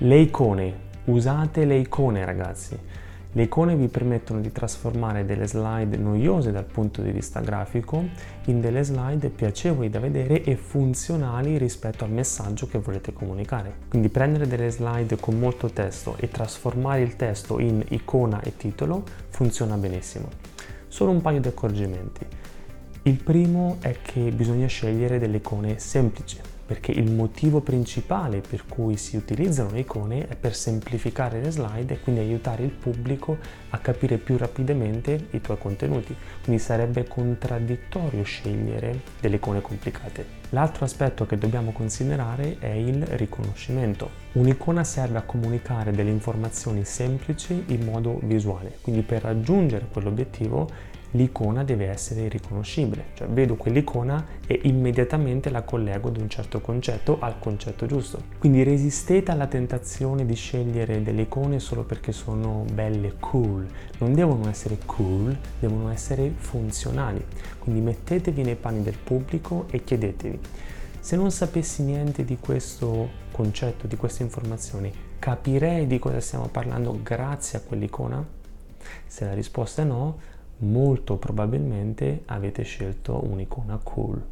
Le icone, usate le icone ragazzi. Le icone vi permettono di trasformare delle slide noiose dal punto di vista grafico in delle slide piacevoli da vedere e funzionali rispetto al messaggio che volete comunicare. Quindi prendere delle slide con molto testo e trasformare il testo in icona e titolo funziona benissimo. Solo un paio di accorgimenti. Il primo è che bisogna scegliere delle icone semplici, perché il motivo principale per cui si utilizzano le icone è per semplificare le slide e quindi aiutare il pubblico a capire più rapidamente i tuoi contenuti. Quindi sarebbe contraddittorio scegliere delle icone complicate. L'altro aspetto che dobbiamo considerare è il riconoscimento. Un'icona serve a comunicare delle informazioni semplici in modo visuale, quindi per raggiungere quell'obiettivo l'icona deve essere riconoscibile, cioè vedo quell'icona e immediatamente la collego ad un certo concetto, al concetto giusto. Quindi resistete alla tentazione di scegliere delle icone solo perché sono belle cool, non devono essere cool, devono essere funzionali. Quindi mettetevi nei panni del pubblico e chiedetevi, se non sapessi niente di questo concetto, di queste informazioni, capirei di cosa stiamo parlando grazie a quell'icona? Se la risposta è no, molto probabilmente avete scelto un'icona cool.